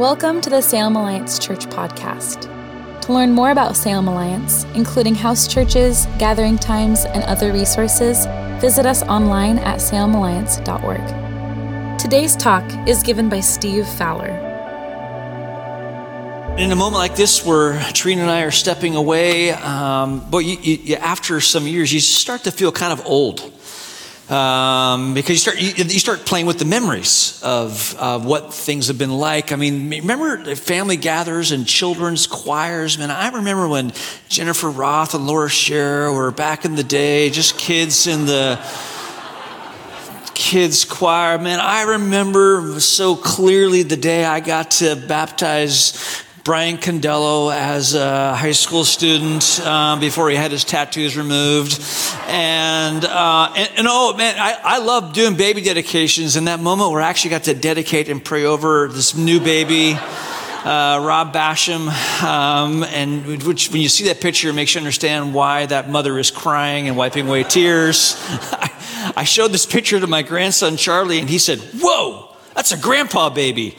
Welcome to the Salem Alliance Church podcast. To learn more about Salem Alliance, including house churches, gathering times, and other resources, visit us online at salemalliance.org. Today's talk is given by Steve Fowler. In a moment like this, where Trina and I are stepping away, um, but you, you, after some years, you start to feel kind of old um, because you start you, you, start playing with the memories of, of what things have been like. I mean, remember family gatherers and children's choirs. Man, I remember when Jennifer Roth and Laura Sher were back in the day, just kids in the kids choir. Man, I remember so clearly the day I got to baptize Brian Condello as a high school student um, before he had his tattoos removed. And, uh, and, and, oh man, I, I love doing baby dedications. In that moment where I actually got to dedicate and pray over this new baby. Uh, Rob Basham, um, and which when you see that picture, it makes you understand why that mother is crying and wiping away tears. I showed this picture to my grandson Charlie, and he said, "Whoa, that's a grandpa baby,"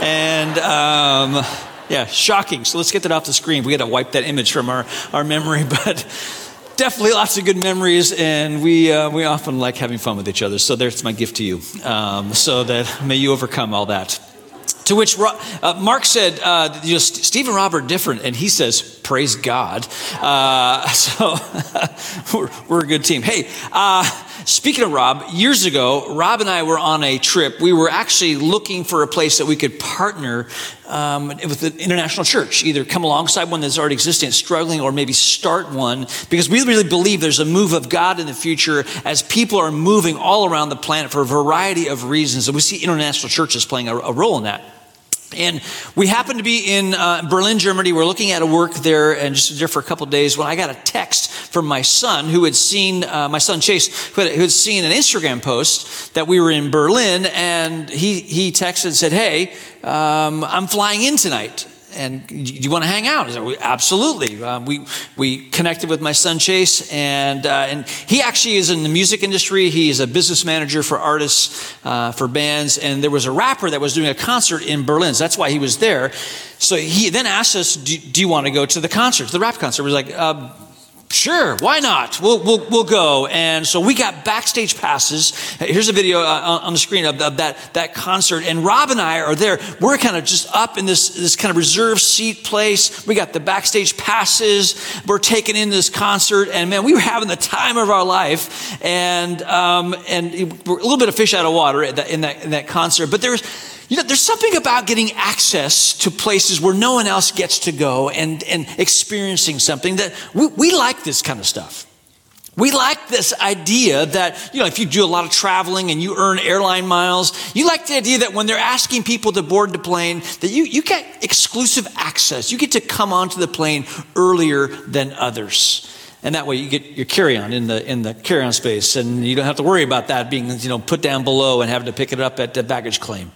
and. Um, yeah, shocking. So let's get that off the screen. We got to wipe that image from our, our memory, but definitely lots of good memories, and we, uh, we often like having fun with each other. So there's my gift to you, um, so that may you overcome all that. To which uh, Mark said, uh, you know, Steve and Rob are different, and he says, "Praise God." Uh, so we're, we're, a good team. Hey, uh, speaking of Rob, years ago, Rob and I were on a trip. We were actually looking for a place that we could partner um, with an international church, either come alongside one that's already existing, struggling, or maybe start one, because we really believe there's a move of God in the future as people are moving all around the planet for a variety of reasons, and we see international churches playing a, a role in that. And we happened to be in uh, Berlin, Germany. We're looking at a work there and just there for a couple days when I got a text from my son who had seen, uh, my son Chase, who had, who had, seen an Instagram post that we were in Berlin. And he, he texted and said, Hey, um, I'm flying in tonight and do you want to hang out? Said, Absolutely. Um, we we connected with my son Chase, and uh, and he actually is in the music industry. He is a business manager for artists, uh, for bands, and there was a rapper that was doing a concert in Berlin. So that's why he was there. So he then asked us, "Do, do you want to go to the concert, the rap concert?" We was like. Uh, Sure, why not? We'll, we'll, we'll go. And so we got backstage passes. Here's a video uh, on the screen of, of, that, that concert. And Rob and I are there. We're kind of just up in this, this kind of reserved seat place. We got the backstage passes. We're taking in this concert. And man, we were having the time of our life. And, um, and a little bit of fish out of water in that, in that, in that concert. But there's, you know, there's something about getting access to places where no one else gets to go and, and experiencing something that we, we like this kind of stuff. We like this idea that, you know, if you do a lot of traveling and you earn airline miles, you like the idea that when they're asking people to board the plane, that you, you get exclusive access. You get to come onto the plane earlier than others. And that way you get your carry-on in the, in the carry-on space and you don't have to worry about that being, you know, put down below and having to pick it up at the baggage claim.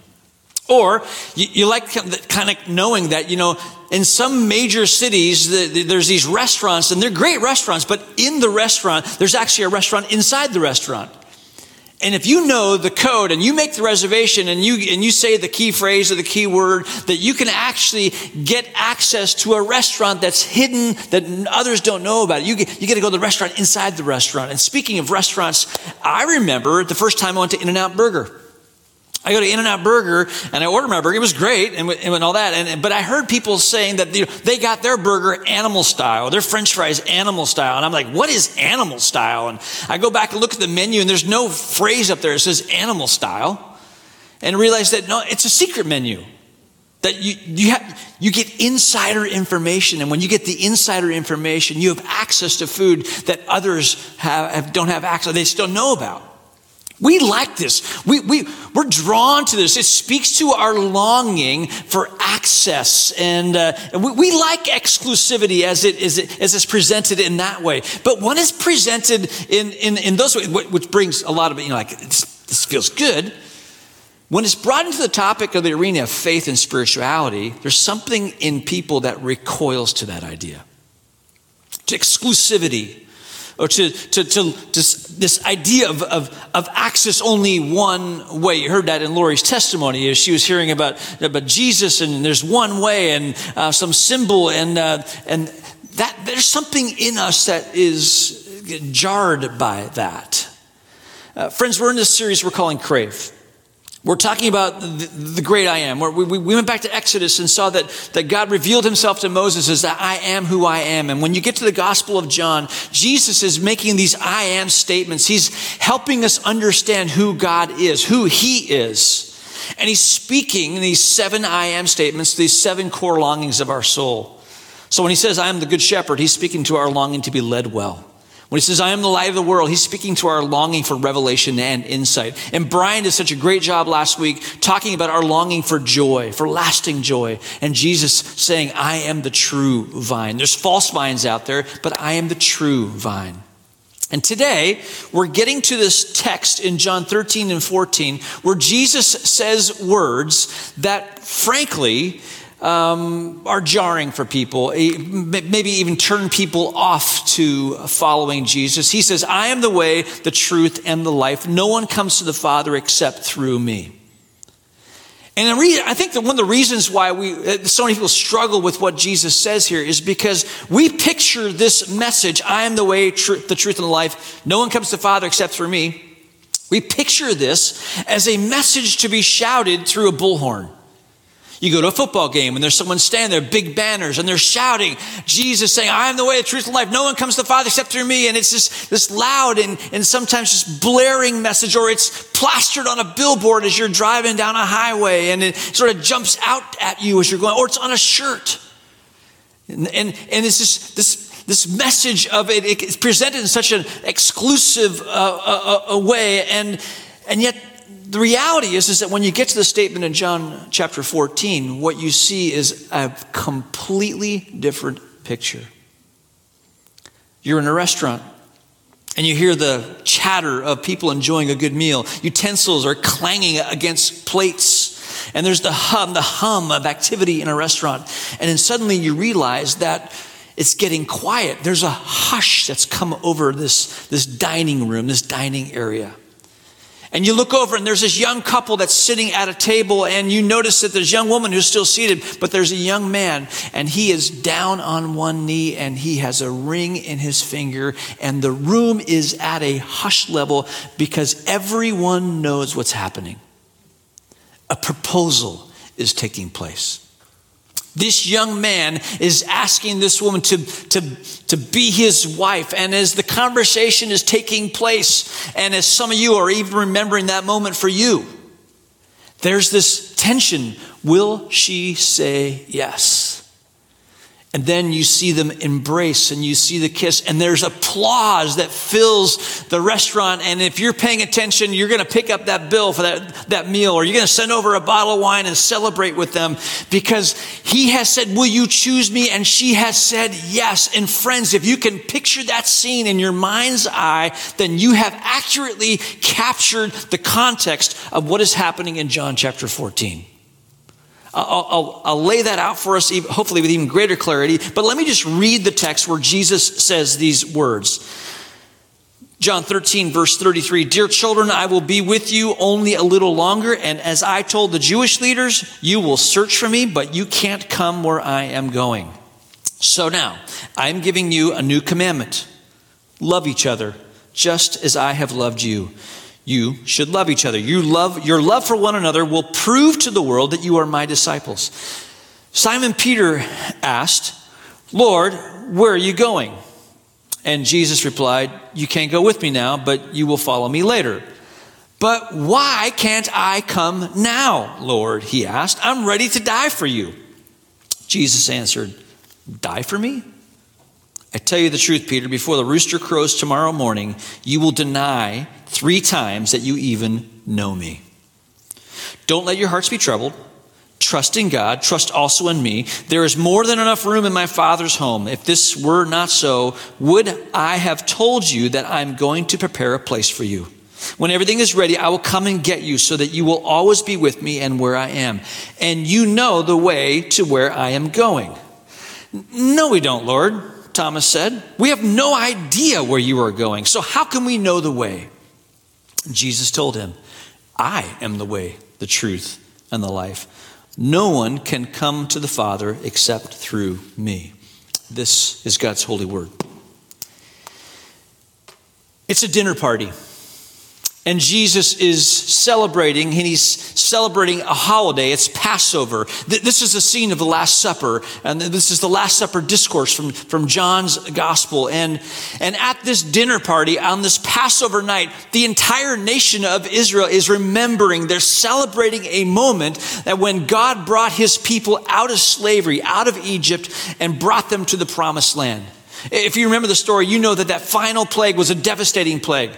Or you, you, like kind of knowing that, you know, in some major cities, the, the, there's these restaurants and they're great restaurants, but in the restaurant, there's actually a restaurant inside the restaurant. And if you know the code and you make the reservation and you, and you say the key phrase or the key word, that you can actually get access to a restaurant that's hidden that others don't know about. You get, you get to go to the restaurant inside the restaurant. And speaking of restaurants, I remember the first time I went to In-N-Out Burger. I go to In-N-Out Burger and I order my burger. It was great and, and all that. And, but I heard people saying that they got their burger animal style, their French fries animal style. And I'm like, what is animal style? And I go back and look at the menu and there's no phrase up there that says animal style. And realize that no, it's a secret menu. That you, you, have, you get insider information. And when you get the insider information, you have access to food that others have, have don't have access, they still know about. We like this. We, we, we're drawn to this. It speaks to our longing for access. And, uh, we, we, like exclusivity as it, as it as it's presented in that way. But when it's presented in, in, in those ways, which brings a lot of, you know, like, this feels good. When it's brought into the topic of the arena of faith and spirituality, there's something in people that recoils to that idea. To exclusivity or to, to, to, to this idea of, of, of access only one way. You heard that in Lori's testimony as she was hearing about, about Jesus and there's one way and uh, some symbol and, uh, and that there's something in us that is jarred by that. Uh, friends, we're in this series we're calling Crave. We're talking about the, the great I am. We, we, we, went back to Exodus and saw that, that God revealed himself to Moses as that I am who I am. And when you get to the Gospel of John, Jesus is making these I am statements. He's helping us understand who God is, who he is. And he's speaking these seven I am statements, these seven core longings of our soul. So when he says, I am the good shepherd, he's speaking to our longing to be led well. When he says, I am the light of the world, he's speaking to our longing for revelation and insight. And Brian did such a great job last week talking about our longing for joy, for lasting joy. And Jesus saying, I am the true vine. There's false vines out there, but I am the true vine. And today, we're getting to this text in John 13 and 14 where Jesus says words that, frankly, um, are jarring for people, maybe even turn people off to following Jesus. He says, I am the way, the truth, and the life. No one comes to the Father except through me. And I think that one of the reasons why we, uh, so many people struggle with what Jesus says here is because we picture this message, I am the way, the truth, and the life. No one comes to the Father except through me. We picture this as a message to be shouted through a bullhorn. You go to a football game and there's someone standing there, big banners, and they're shouting, Jesus saying, I am the way, the truth, and life. No one comes to the Father except through me. And it's just this loud and, and sometimes just blaring message, or it's plastered on a billboard as you're driving down a highway and it sort of jumps out at you as you're going, or it's on a shirt. And, and, and it's just this, this message of it, it's presented in such an exclusive uh, uh, uh, way, and, and yet the reality is, is that when you get to the statement in John chapter 14, what you see is a completely different picture. You're in a restaurant and you hear the chatter of people enjoying a good meal. Utensils are clanging against plates. And there's the hum, the hum of activity in a restaurant. And then suddenly you realize that it's getting quiet. There's a hush that's come over this, this dining room, this dining area. And you look over and there's this young couple that's sitting at a table and you notice that there's a young woman who's still seated, but there's a young man and he is down on one knee and he has a ring in his finger and the room is at a hush level because everyone knows what's happening. A proposal is taking place. This young man is asking this woman to, to, to be his wife. And as the conversation is taking place, and as some of you are even remembering that moment for you, there's this tension. Will she say yes? And then you see them embrace and you see the kiss, and there's applause that fills the restaurant. And if you're paying attention, you're going to pick up that bill for that, that meal, or you're going to send over a bottle of wine and celebrate with them because he has said, Will you choose me? And she has said yes. And friends, if you can picture that scene in your mind's eye, then you have accurately captured the context of what is happening in John chapter 14. I'll, I'll, I'll, lay that out for us, hopefully with even greater clarity. But let me just read the text where Jesus says these words. John 13, verse 33 Dear children, I will be with you only a little longer. And as I told the Jewish leaders, you will search for me, but you can't come where I am going. So now, I'm giving you a new commandment love each other, just as I have loved you you should love each other. You love, your love for one another will prove to the world that you are my disciples. Simon Peter asked, Lord, where are you going? And Jesus replied, You can't go with me now, but you will follow me later. But why can't I come now, Lord? He asked. I'm ready to die for you. Jesus answered, Die for me? I tell you the truth, Peter, before the rooster crows tomorrow morning, you will deny three times that you even know me. Don't let your hearts be troubled. Trust in God. Trust also in me. There is more than enough room in my Father's home. If this were not so, would I have told you that I'm going to prepare a place for you? When everything is ready, I will come and get you so that you will always be with me and where I am. And you know the way to where I am going. No, we don't, Lord. Thomas said. We have no idea where you are going, so how can we know the way? Jesus told him, I am the way, the truth, and the life. No one can come to the Father except through me. This is God's holy word. It's a dinner party. And Jesus is celebrating, and he's celebrating a holiday. It's Passover. This is the scene of the Last Supper, and this is the Last Supper discourse from, from John's Gospel. And, and at this dinner party on this Passover night, the entire nation of Israel is remembering, they're celebrating a moment that when God brought his people out of slavery, out of Egypt, and brought them to the promised land. If you remember the story, you know that that final plague was a devastating plague.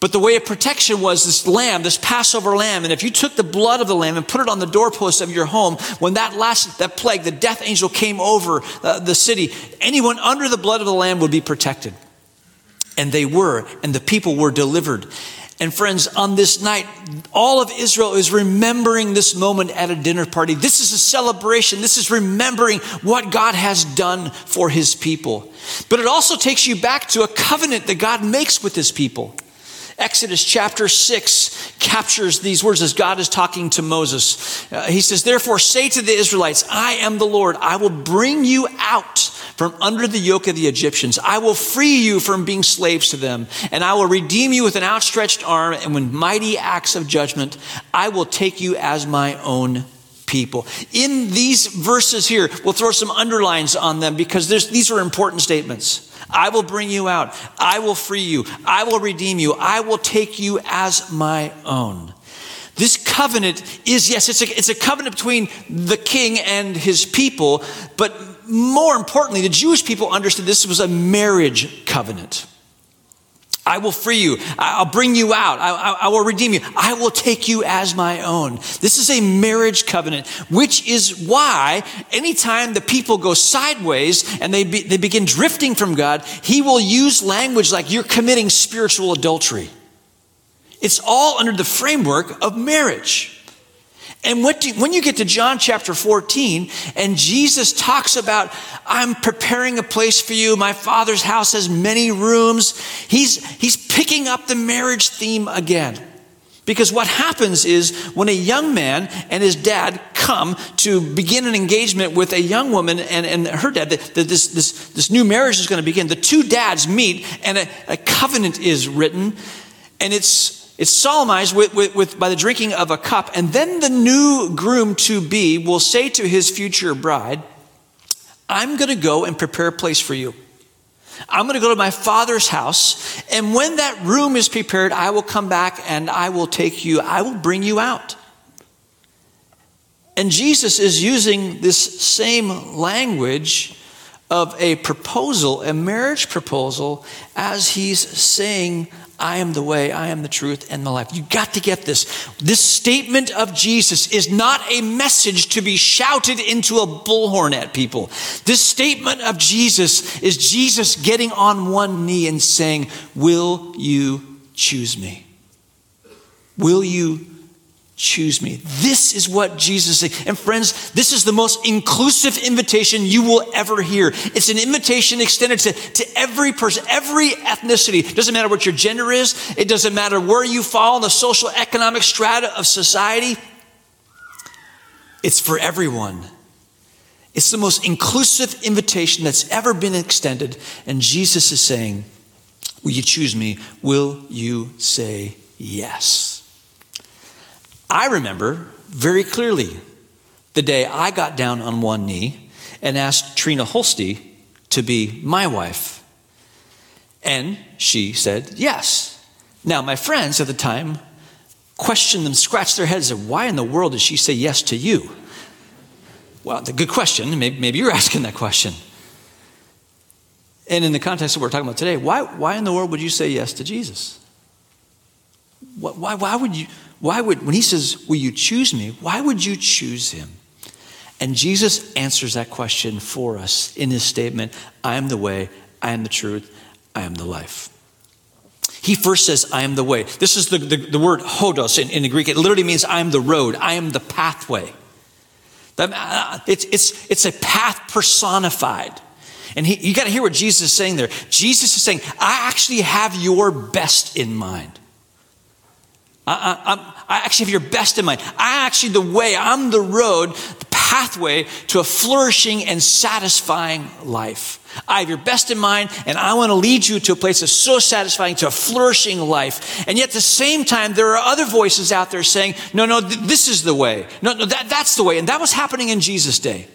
But the way of protection was this lamb, this Passover lamb. And if you took the blood of the lamb and put it on the doorpost of your home, when that last, that plague, the death angel came over uh, the city, anyone under the blood of the lamb would be protected. And they were, and the people were delivered. And friends, on this night, all of Israel is remembering this moment at a dinner party. This is a celebration. This is remembering what God has done for his people. But it also takes you back to a covenant that God makes with his people. Exodus chapter 6 captures these words as God is talking to Moses. Uh, he says, Therefore, say to the Israelites, I am the Lord. I will bring you out from under the yoke of the Egyptians. I will free you from being slaves to them, and I will redeem you with an outstretched arm and with mighty acts of judgment. I will take you as my own people. In these verses here, we'll throw some underlines on them because these are important statements. I will bring you out. I will free you. I will redeem you. I will take you as my own. This covenant is, yes, it's a, it's a covenant between the king and his people, but more importantly, the Jewish people understood this was a marriage covenant. I will free you. I'll bring you out. I, I, I, will redeem you. I will take you as my own. This is a marriage covenant, which is why anytime the people go sideways and they, be, they begin drifting from God, he will use language like you're committing spiritual adultery. It's all under the framework of marriage. And when you get to John chapter 14, and Jesus talks about, I'm preparing a place for you. My father's house has many rooms. He's, he's picking up the marriage theme again. Because what happens is when a young man and his dad come to begin an engagement with a young woman and, and her dad, that, that this, this, this new marriage is going to begin, the two dads meet and a, a covenant is written. And it's it's solemnized with, with, with, by the drinking of a cup. And then the new groom to be will say to his future bride, I'm going to go and prepare a place for you. I'm going to go to my father's house. And when that room is prepared, I will come back and I will take you, I will bring you out. And Jesus is using this same language of a proposal, a marriage proposal, as he's saying, I am the way, I am the truth, and the life. You got to get this. This statement of Jesus is not a message to be shouted into a bullhorn at people. This statement of Jesus is Jesus getting on one knee and saying, Will you choose me? Will you choose me. This is what Jesus said. And friends, this is the most inclusive invitation you will ever hear. It's an invitation extended to, to every person, every ethnicity. It doesn't matter what your gender is. It doesn't matter where you fall in the social economic strata of society. It's for everyone. It's the most inclusive invitation that's ever been extended. And Jesus is saying, Will you choose me? Will you say yes? I remember very clearly the day I got down on one knee and asked Trina Holste to be my wife. And she said yes. Now, my friends at the time questioned them, scratched their heads, and said, Why in the world did she say yes to you? Well, good question. Maybe, maybe you're asking that question. And in the context that we're talking about today, why, why in the world would you say yes to Jesus? Why, why, would you, why would, when he says, Will you choose me? Why would you choose him? And Jesus answers that question for us in his statement I am the way, I am the truth, I am the life. He first says, I am the way. This is the, the, the word hodos in, in the Greek. It literally means I am the road, I am the pathway. Uh, it's, it's, it's a path personified. And he, you got to hear what Jesus is saying there. Jesus is saying, I actually have your best in mind. I, I, I, actually have your best in mind. I actually, the way, I'm the road, the pathway to a flourishing and satisfying life. I have your best in mind, and I want to lead you to a place that's so satisfying, to a flourishing life. And yet, at the same time, there are other voices out there saying, no, no, th- this is the way. No, no, that, that's the way. And that was happening in Jesus' day.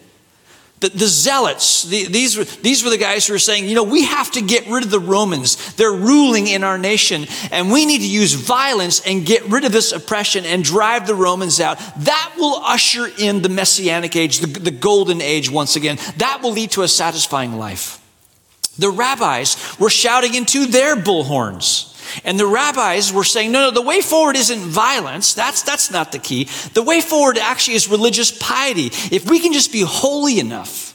The, the zealots, the, these, were, these were the guys who were saying, you know, we have to get rid of the Romans. They're ruling in our nation, and we need to use violence and get rid of this oppression and drive the Romans out. That will usher in the messianic age, the, the golden age once again. That will lead to a satisfying life. The rabbis were shouting into their bullhorns. And the rabbis were saying, no, no, the way forward isn't violence. That's, that's not the key. The way forward actually is religious piety. If we can just be holy enough,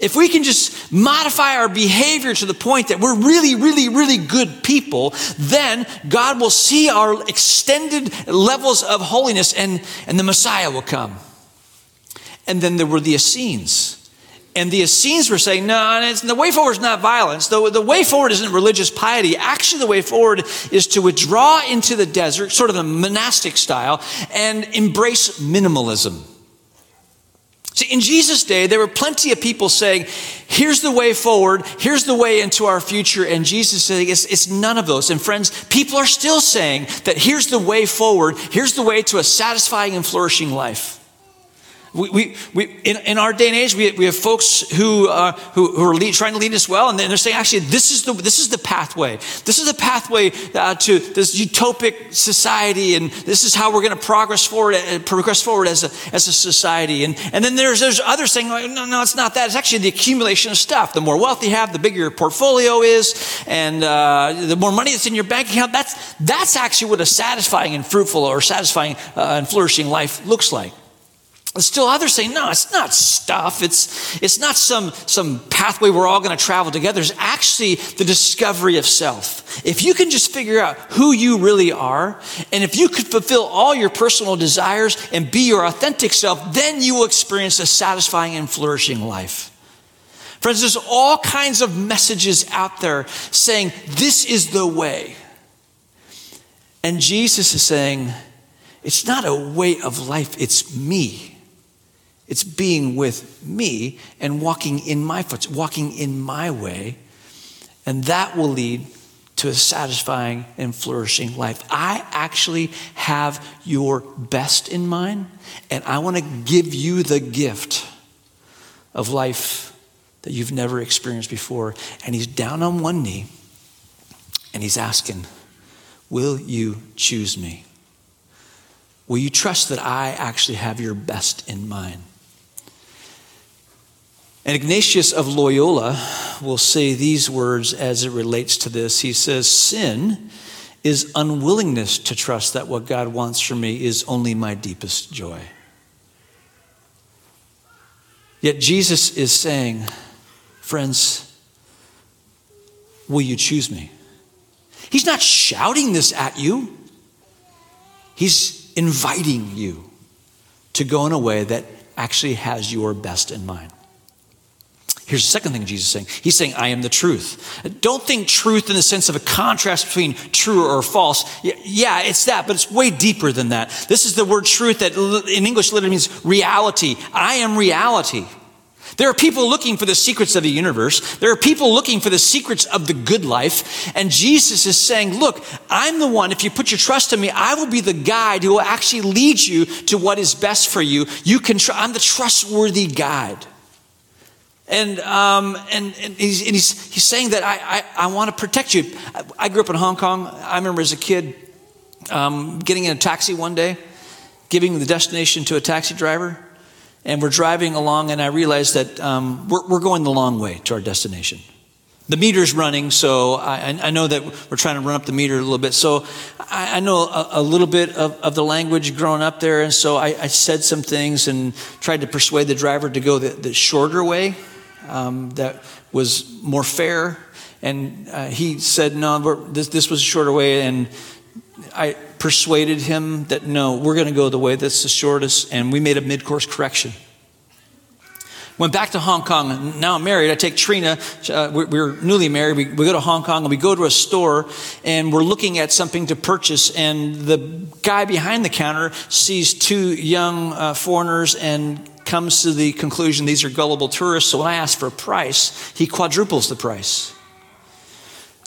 if we can just modify our behavior to the point that we're really, really, really good people, then God will see our extended levels of holiness and, and the Messiah will come. And then there were the Essenes and the Essenes were saying, no, the way forward is not violence. The, the way forward isn't religious piety. Actually, the way forward is to withdraw into the desert, sort of a monastic style, and embrace minimalism. See, in Jesus' day, there were plenty of people saying, here's the way forward, here's the way into our future. And Jesus saying, it's, it's none of those. And friends, people are still saying that here's the way forward, here's the way to a satisfying and flourishing life. We, we, we, in, in our day and age, we, we have folks who, uh, who, who, are lead, trying to lead us well, and they're saying, actually, this is the, this is the pathway. This is the pathway uh, to this utopic society, and this is how we're going to progress forward, uh, progress forward as a, as a society. And, and then there's, there's others saying, no, no, it's not that. It's actually the accumulation of stuff. The more wealth you have, the bigger your portfolio is, and uh, the more money that's in your bank account. That's, that's actually what a satisfying and fruitful or satisfying uh, and flourishing life looks like. Still others say, no, it's not stuff. It's, it's not some, some pathway we're all going to travel together. It's actually the discovery of self. If you can just figure out who you really are, and if you could fulfill all your personal desires and be your authentic self, then you will experience a satisfying and flourishing life. Friends, there's all kinds of messages out there saying, this is the way. And Jesus is saying, it's not a way of life, it's me. It's being with me and walking in my footsteps, walking in my way. And that will lead to a satisfying and flourishing life. I actually have your best in mind, and I want to give you the gift of life that you've never experienced before. And he's down on one knee and he's asking, Will you choose me? Will you trust that I actually have your best in mind? And Ignatius of Loyola will say these words as it relates to this. He says, Sin is unwillingness to trust that what God wants for me is only my deepest joy. Yet Jesus is saying, Friends, will you choose me? He's not shouting this at you, He's inviting you to go in a way that actually has your best in mind. Here's the second thing Jesus is saying. He's saying, I am the truth. Don't think truth in the sense of a contrast between true or false. Yeah, it's that, but it's way deeper than that. This is the word truth that in English literally means reality. I am reality. There are people looking for the secrets of the universe. There are people looking for the secrets of the good life. And Jesus is saying, Look, I'm the one, if you put your trust in me, I will be the guide who will actually lead you to what is best for you. You can, tr- I'm the trustworthy guide. And, um, and, and, he's, and he's, he's saying that I, I, I want to protect you. I, I, grew up in Hong Kong. I remember as a kid um, getting in a taxi one day, giving the destination to a taxi driver. And we're driving along, and I realized that um, we're, we're going the long way to our destination. The meter's running, so I, I, know that we're trying to run up the meter a little bit. So I, I know a, a, little bit of, of, the language growing up there, and so I, I, said some things and tried to persuade the driver to go the, the shorter way um, that was more fair. And uh, he said, no, this, this was a shorter way. And I persuaded him that no, we're going to go the way that's the shortest. And we made a mid course correction. Went back to Hong Kong. Now I'm married. I take Trina. Uh, we're, we're, newly married. We, we, go to Hong Kong and we go to a store and we're looking at something to purchase. And the guy behind the counter sees two young uh, foreigners and comes to the conclusion these are gullible tourists. So when I ask for a price, he quadruples the price.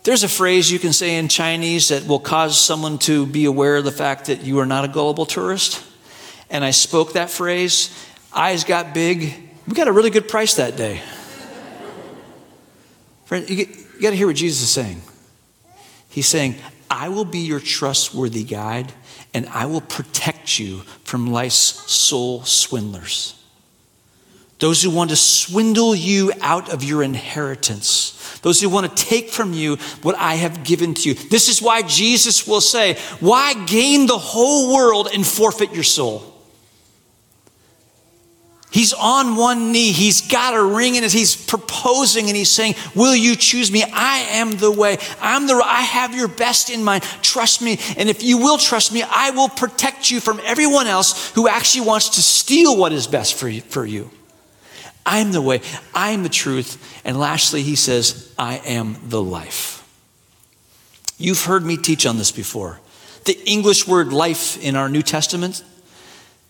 There's a phrase you can say in Chinese that will cause someone to be aware of the fact that you are not a gullible tourist. And I spoke that phrase. Eyes got big we got a really good price that day. Friend, you, you got to hear what Jesus is saying. He's saying, I will be your trustworthy guide, and I will protect you from life's soul swindlers. Those who want to swindle you out of your inheritance. Those who want to take from you what I have given to you. This is why Jesus will say, Why gain the whole world and forfeit your soul? He's on one knee. He's got a ring in it. He's proposing and he's saying, Will you choose me? I am the way. I'm the I have your best in mind. Trust me. And if you will trust me, I will protect you from everyone else who actually wants to steal what is best for you. For you. I'm the way. I'm the truth. And lastly, he says, I am the life. You've heard me teach on this before. The English word life in our New Testament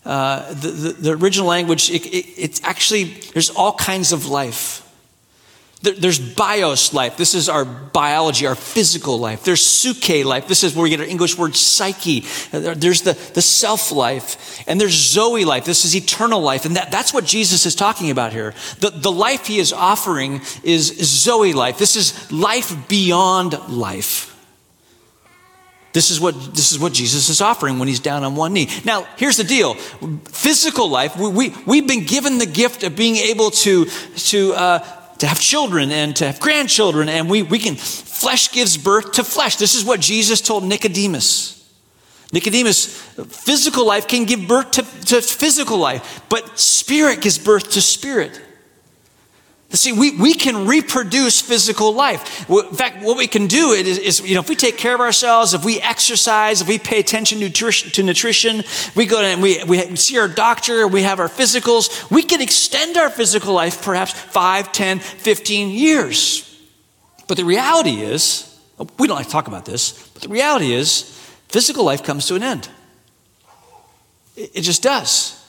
uh, the, the, the, original language, it, it, it's actually, there's all kinds of life. There, there's bios life. This is our biology, our physical life. There's psuche life. This is where we get our English word psyche. There's the, the self life. And there's zoe life. This is eternal life. And that, that's what Jesus is talking about here. The, the life he is offering is zoe life. This is life beyond life. This is what this is what Jesus is offering when he's down on one knee. Now, here's the deal: physical life. We, we we've been given the gift of being able to to uh, to have children and to have grandchildren, and we we can. Flesh gives birth to flesh. This is what Jesus told Nicodemus. Nicodemus, physical life can give birth to, to physical life, but spirit gives birth to spirit. See, we, we can reproduce physical life. In fact, what we can do is, is, you know, if we take care of ourselves, if we exercise, if we pay attention to nutrition, we go and we, we see our doctor, we have our physicals, we can extend our physical life perhaps 5, 10, 15 years. But the reality is, oh, we don't like to talk about this, but the reality is, physical life comes to an end. It, it just does.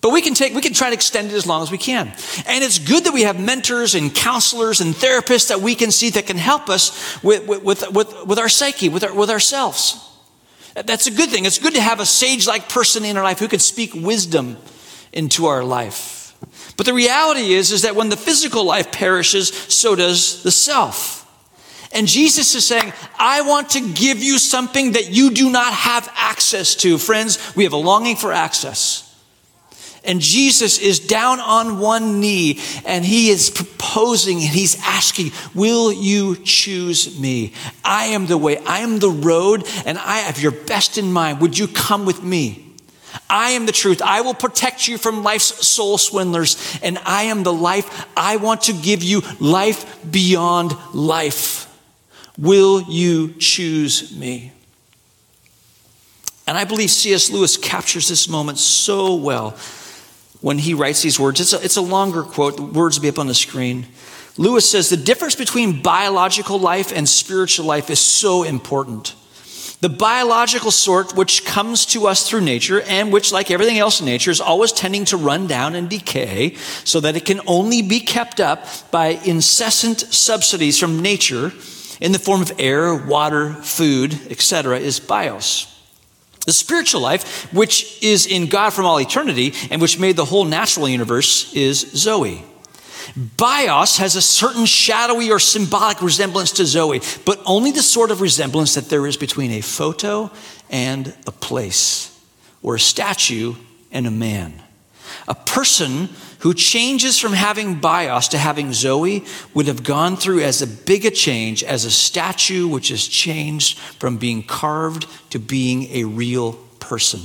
But we can take, we can try to extend it as long as we can. And it's good that we have mentors and counselors and therapists that we can see that can help us with, with, with, with our psyche, with, our, with ourselves. That's a good thing. It's good to have a sage like person in our life who can speak wisdom into our life. But the reality is, is that when the physical life perishes, so does the self. And Jesus is saying, I want to give you something that you do not have access to. Friends, we have a longing for access. And Jesus is down on one knee and he is proposing and he's asking, Will you choose me? I am the way, I am the road, and I have your best in mind. Would you come with me? I am the truth. I will protect you from life's soul swindlers, and I am the life. I want to give you life beyond life. Will you choose me? And I believe C.S. Lewis captures this moment so well when he writes these words. It's a, it's a longer quote, the words will be up on the screen. Lewis says the difference between biological life and spiritual life is so important. The biological sort, which comes to us through nature and which, like everything else in nature, is always tending to run down and decay so that it can only be kept up by incessant subsidies from nature in the form of air, water, food, etc., is bios. The spiritual life, which is in God from all eternity and which made the whole natural universe, is Zoe. Bios has a certain shadowy or symbolic resemblance to Zoe, but only the sort of resemblance that there is between a photo and a place, or a statue and a man. A person who changes from having bios to having Zoe would have gone through as a big a change as a statue which has changed from being carved to being a real person.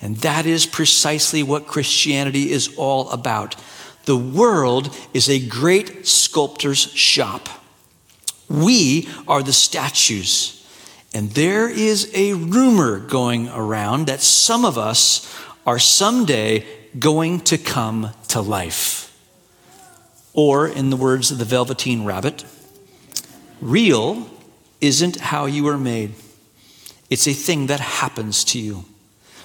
And that is precisely what Christianity is all about. The world is a great sculptor's shop. We are the statues. And there is a rumor going around that some of us are someday going to come to life. Or, in the words of the Velveteen Rabbit, real isn't how you are made, it's a thing that happens to you.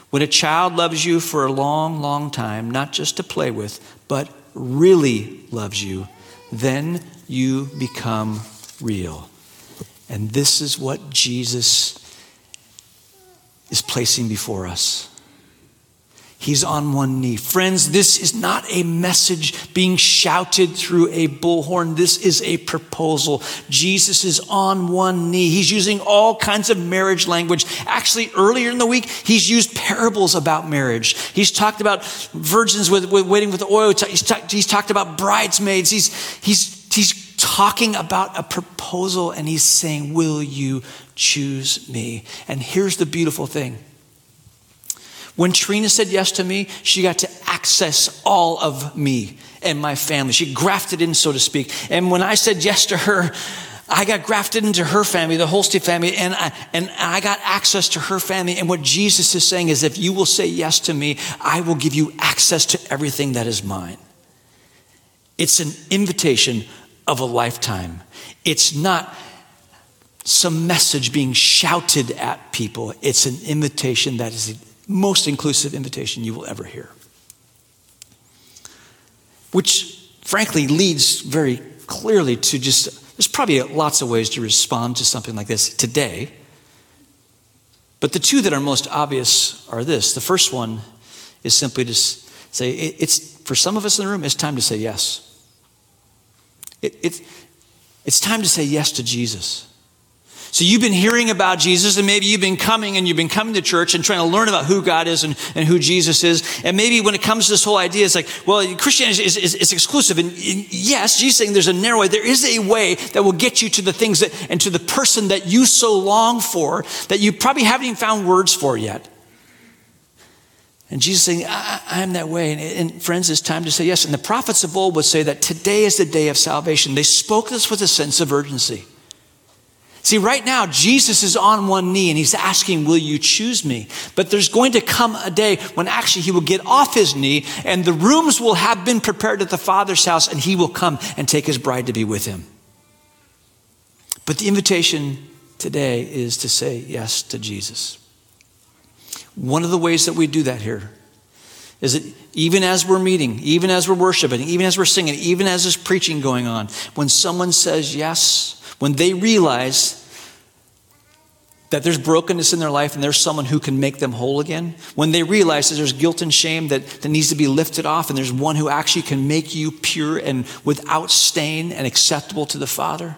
When a child loves you for a long, long time, not just to play with, but really loves you, then you become real. And this is what Jesus is placing before us. He's on one knee. Friends, this is not a message being shouted through a bullhorn. This is a proposal. Jesus is on one knee. He's using all kinds of marriage language. Actually, earlier in the week, he's used parables about marriage. He's talked about virgins with, with waiting with oil. He's, talk, he's talked about bridesmaids. He's, he's, he's talking about a proposal and he's saying, Will you choose me? And here's the beautiful thing when Trina said yes to me, she got to access all of me and my family. She grafted in, so to speak. And when I said yes to her, I got grafted into her family, the Holstein family, and I, and I got access to her family. And what Jesus is saying is if you will say yes to me, I will give you access to everything that is mine. It's an invitation of a lifetime. It's not some message being shouted at people, it's an invitation that is most inclusive invitation you will ever hear. Which, frankly, leads very clearly to just, there's probably lots of ways to respond to something like this today. But the two that are most obvious are this. The first one is simply to say, it's, for some of us in the room, it's time to say yes. It, it, it's time to say yes to Jesus. So you've been hearing about Jesus, and maybe you've been coming and you've been coming to church and trying to learn about who God is and, and who Jesus is. And maybe when it comes to this whole idea, it's like, well, Christianity is, is, is exclusive. And, yes, Jesus saying there's a narrow way. There is a way that will get you to the things that, and to the person that you so long for that you probably haven't even found words for yet. And Jesus saying, I, I am that way. And, and, friends, it's time to say yes. And the prophets of old would say that today is the day of salvation. They spoke this with a sense of urgency. See, right now, Jesus is on one knee and he's asking, Will you choose me? But there's going to come a day when actually he will get off his knee and the rooms will have been prepared at the Father's house and he will come and take his bride to be with him. But the invitation today is to say yes to Jesus. One of the ways that we do that here is that even as we're meeting, even as we're worshiping, even as we're singing, even as there's preaching going on, when someone says yes, when they realize that there's brokenness in their life and there's someone who can make them whole again, when they realize that there's guilt and shame that, that needs to be lifted off, and there's one who actually can make you pure and without stain and acceptable to the Father,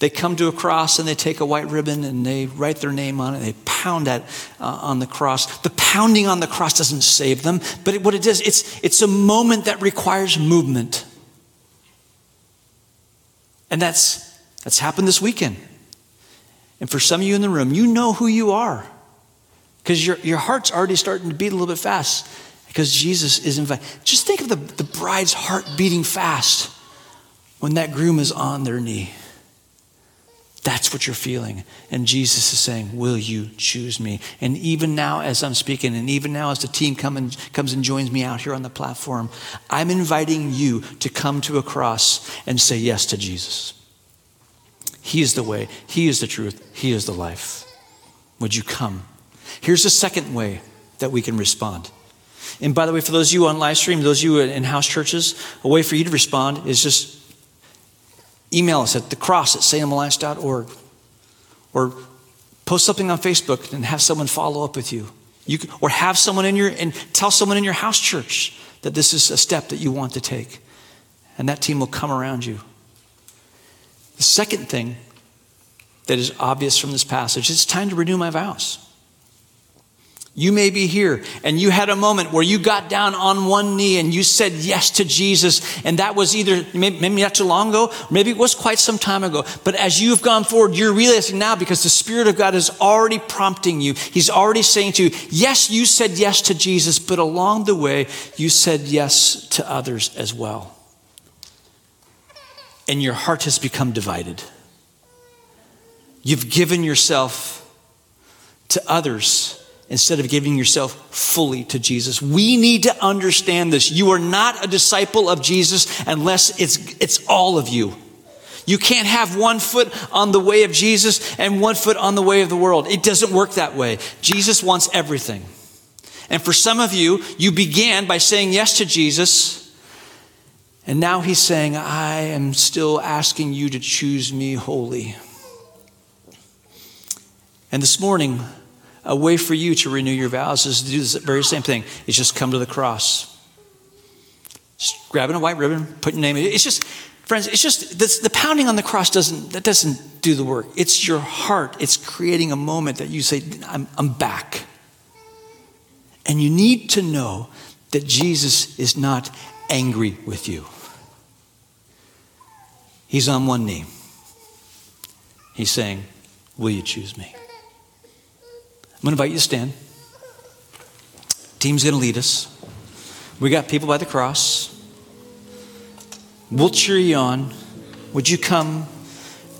they come to a cross and they take a white ribbon and they write their name on it. They pound that uh, on the cross. The pounding on the cross doesn't save them, but it, what it is, it's, it's a moment that requires movement. And that's that's happened this weekend. And for some of you in the room, you know who you are because your, your heart's already starting to beat a little bit fast because Jesus is invited. Just think of the, the bride's heart beating fast when that groom is on their knee. That's what you're feeling. And Jesus is saying, Will you choose me? And even now, as I'm speaking, and even now, as the team come and, comes and joins me out here on the platform, I'm inviting you to come to a cross and say yes to Jesus. He is the way, He is the truth, He is the life. Would you come? Here's the second way that we can respond. And by the way, for those of you on live stream, those of you in house churches, a way for you to respond is just email us at the cross at salemalliance.org or post something on Facebook and have someone follow up with you. you can, or have someone in your, and tell someone in your house church that this is a step that you want to take. And that team will come around you. The second thing that is obvious from this passage it's time to renew my vows. You may be here and you had a moment where you got down on one knee and you said yes to Jesus. And that was either maybe not too long ago, maybe it was quite some time ago. But as you've gone forward, you're realizing now because the Spirit of God is already prompting you. He's already saying to you, yes, you said yes to Jesus, but along the way, you said yes to others as well and your heart has become divided. You've given yourself to others instead of giving yourself fully to Jesus. We need to understand this. You are not a disciple of Jesus unless it's, it's all of you. You can't have one foot on the way of Jesus and one foot on the way of the world. It doesn't work that way. Jesus wants everything. And for some of you, you began by saying yes to Jesus. And now he's saying, I am still asking you to choose me wholly. And this morning, a way for you to renew your vows is to do the very same thing. It's just come to the cross. Just grabbing a white ribbon, putting your name. In it. It's just, friends, it's just this, the pounding on the cross doesn't that doesn't do the work. It's your heart. It's creating a moment that you say, I'm, I'm back. And you need to know that Jesus is not angry with you. He's on one knee. He's saying, Will you choose me? I'm going to invite you to stand. Team's going to lead us. We got people by the cross. We'll cheer you on. Would you come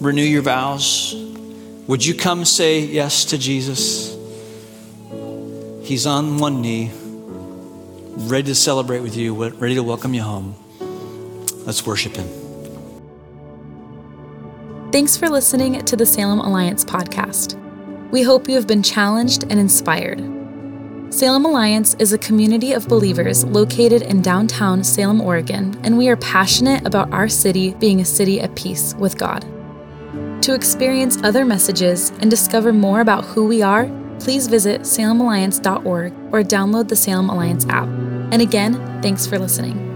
renew your vows? Would you come say yes to Jesus? He's on one knee, ready to celebrate with you, ready to welcome you home. Let's worship Him. Thanks for listening to the Salem Alliance podcast. We hope you have been challenged and inspired. Salem Alliance is a community of believers located in downtown Salem, Oregon, and we are passionate about our city being a city at peace with God. To experience other messages and discover more about who we are, please visit salemalliance.org or download the Salem Alliance app. And again, thanks for listening.